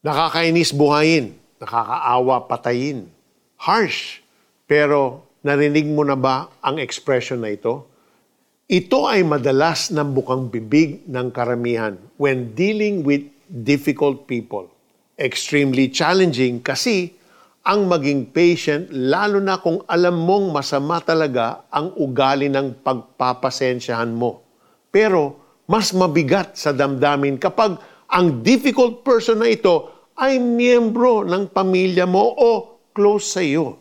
Nakakainis buhayin, nakakaawa patayin. Harsh, pero narinig mo na ba ang expression na ito? Ito ay madalas ng bukang bibig ng karamihan when dealing with difficult people. Extremely challenging kasi ang maging patient lalo na kung alam mong masama talaga ang ugali ng pagpapasensyahan mo. Pero mas mabigat sa damdamin kapag ang difficult person na ito ay miyembro ng pamilya mo o close sa iyo.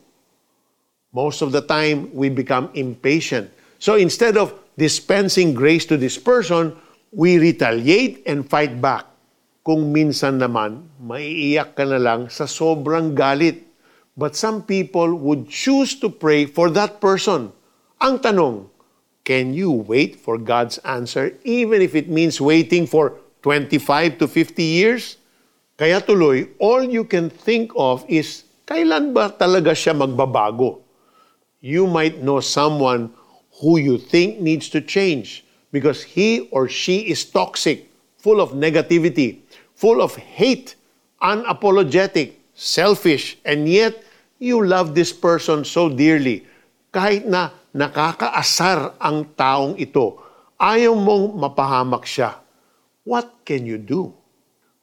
Most of the time, we become impatient. So instead of dispensing grace to this person, we retaliate and fight back. Kung minsan naman, maiiyak ka na lang sa sobrang galit. But some people would choose to pray for that person. Ang tanong, can you wait for God's answer even if it means waiting for 25 to 50 years? Kaya tuloy, all you can think of is kailan ba talaga siya magbabago? You might know someone who you think needs to change because he or she is toxic, full of negativity, full of hate, unapologetic, selfish, and yet you love this person so dearly. Kahit na nakakaasar ang taong ito, ayaw mong mapahamak siya what can you do?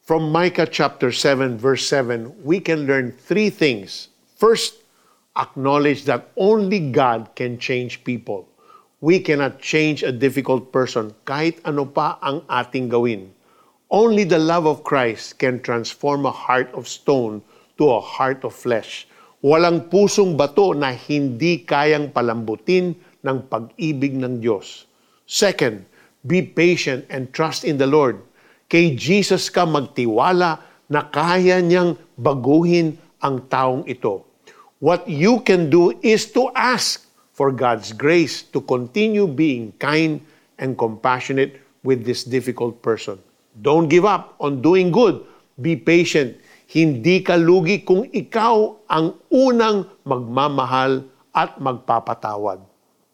From Micah chapter 7, verse 7, we can learn three things. First, acknowledge that only God can change people. We cannot change a difficult person kahit ano pa ang ating gawin. Only the love of Christ can transform a heart of stone to a heart of flesh. Walang pusong bato na hindi kayang palambutin ng pag-ibig ng Diyos. Second, Be patient and trust in the Lord. Kay Jesus ka magtiwala na kaya niyang baguhin ang taong ito. What you can do is to ask for God's grace to continue being kind and compassionate with this difficult person. Don't give up on doing good. Be patient. Hindi ka lugi kung ikaw ang unang magmamahal at magpapatawad.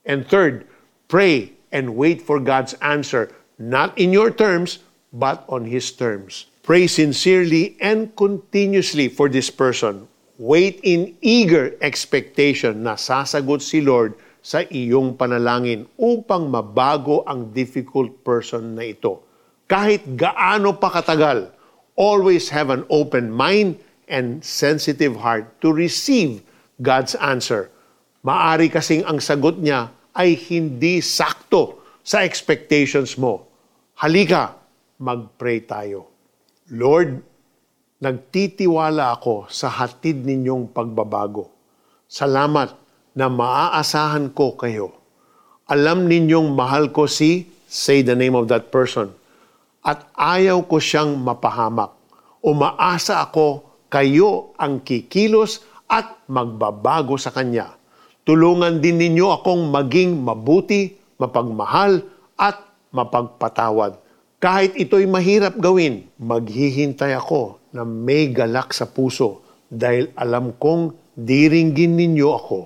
And third, pray and wait for God's answer, not in your terms, but on His terms. Pray sincerely and continuously for this person. Wait in eager expectation na sasagot si Lord sa iyong panalangin upang mabago ang difficult person na ito. Kahit gaano pa katagal, always have an open mind and sensitive heart to receive God's answer. Maari kasing ang sagot niya ay hindi sakto sa expectations mo. Halika, mag-pray tayo. Lord, nagtitiwala ako sa hatid ninyong pagbabago. Salamat na maaasahan ko kayo. Alam ninyong mahal ko si, say the name of that person, at ayaw ko siyang mapahamak. Umaasa ako kayo ang kikilos at magbabago sa Kanya Tulungan din ninyo akong maging mabuti, mapagmahal, at mapagpatawad. Kahit ito'y mahirap gawin, maghihintay ako na may galak sa puso dahil alam kong diringgin ninyo ako.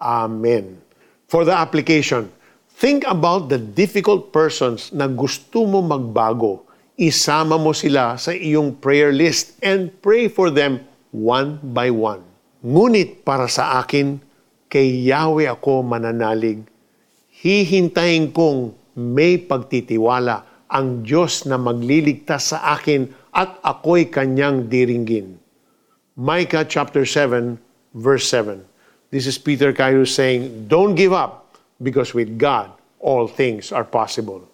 Amen. For the application, think about the difficult persons na gusto mo magbago. Isama mo sila sa iyong prayer list and pray for them one by one. Ngunit para sa akin, kay Yahweh ako mananalig. Hihintayin kong may pagtitiwala ang Diyos na magliligtas sa akin at ako'y kanyang diringgin. Micah chapter 7, verse 7. This is Peter Cairo saying, Don't give up, because with God all things are possible.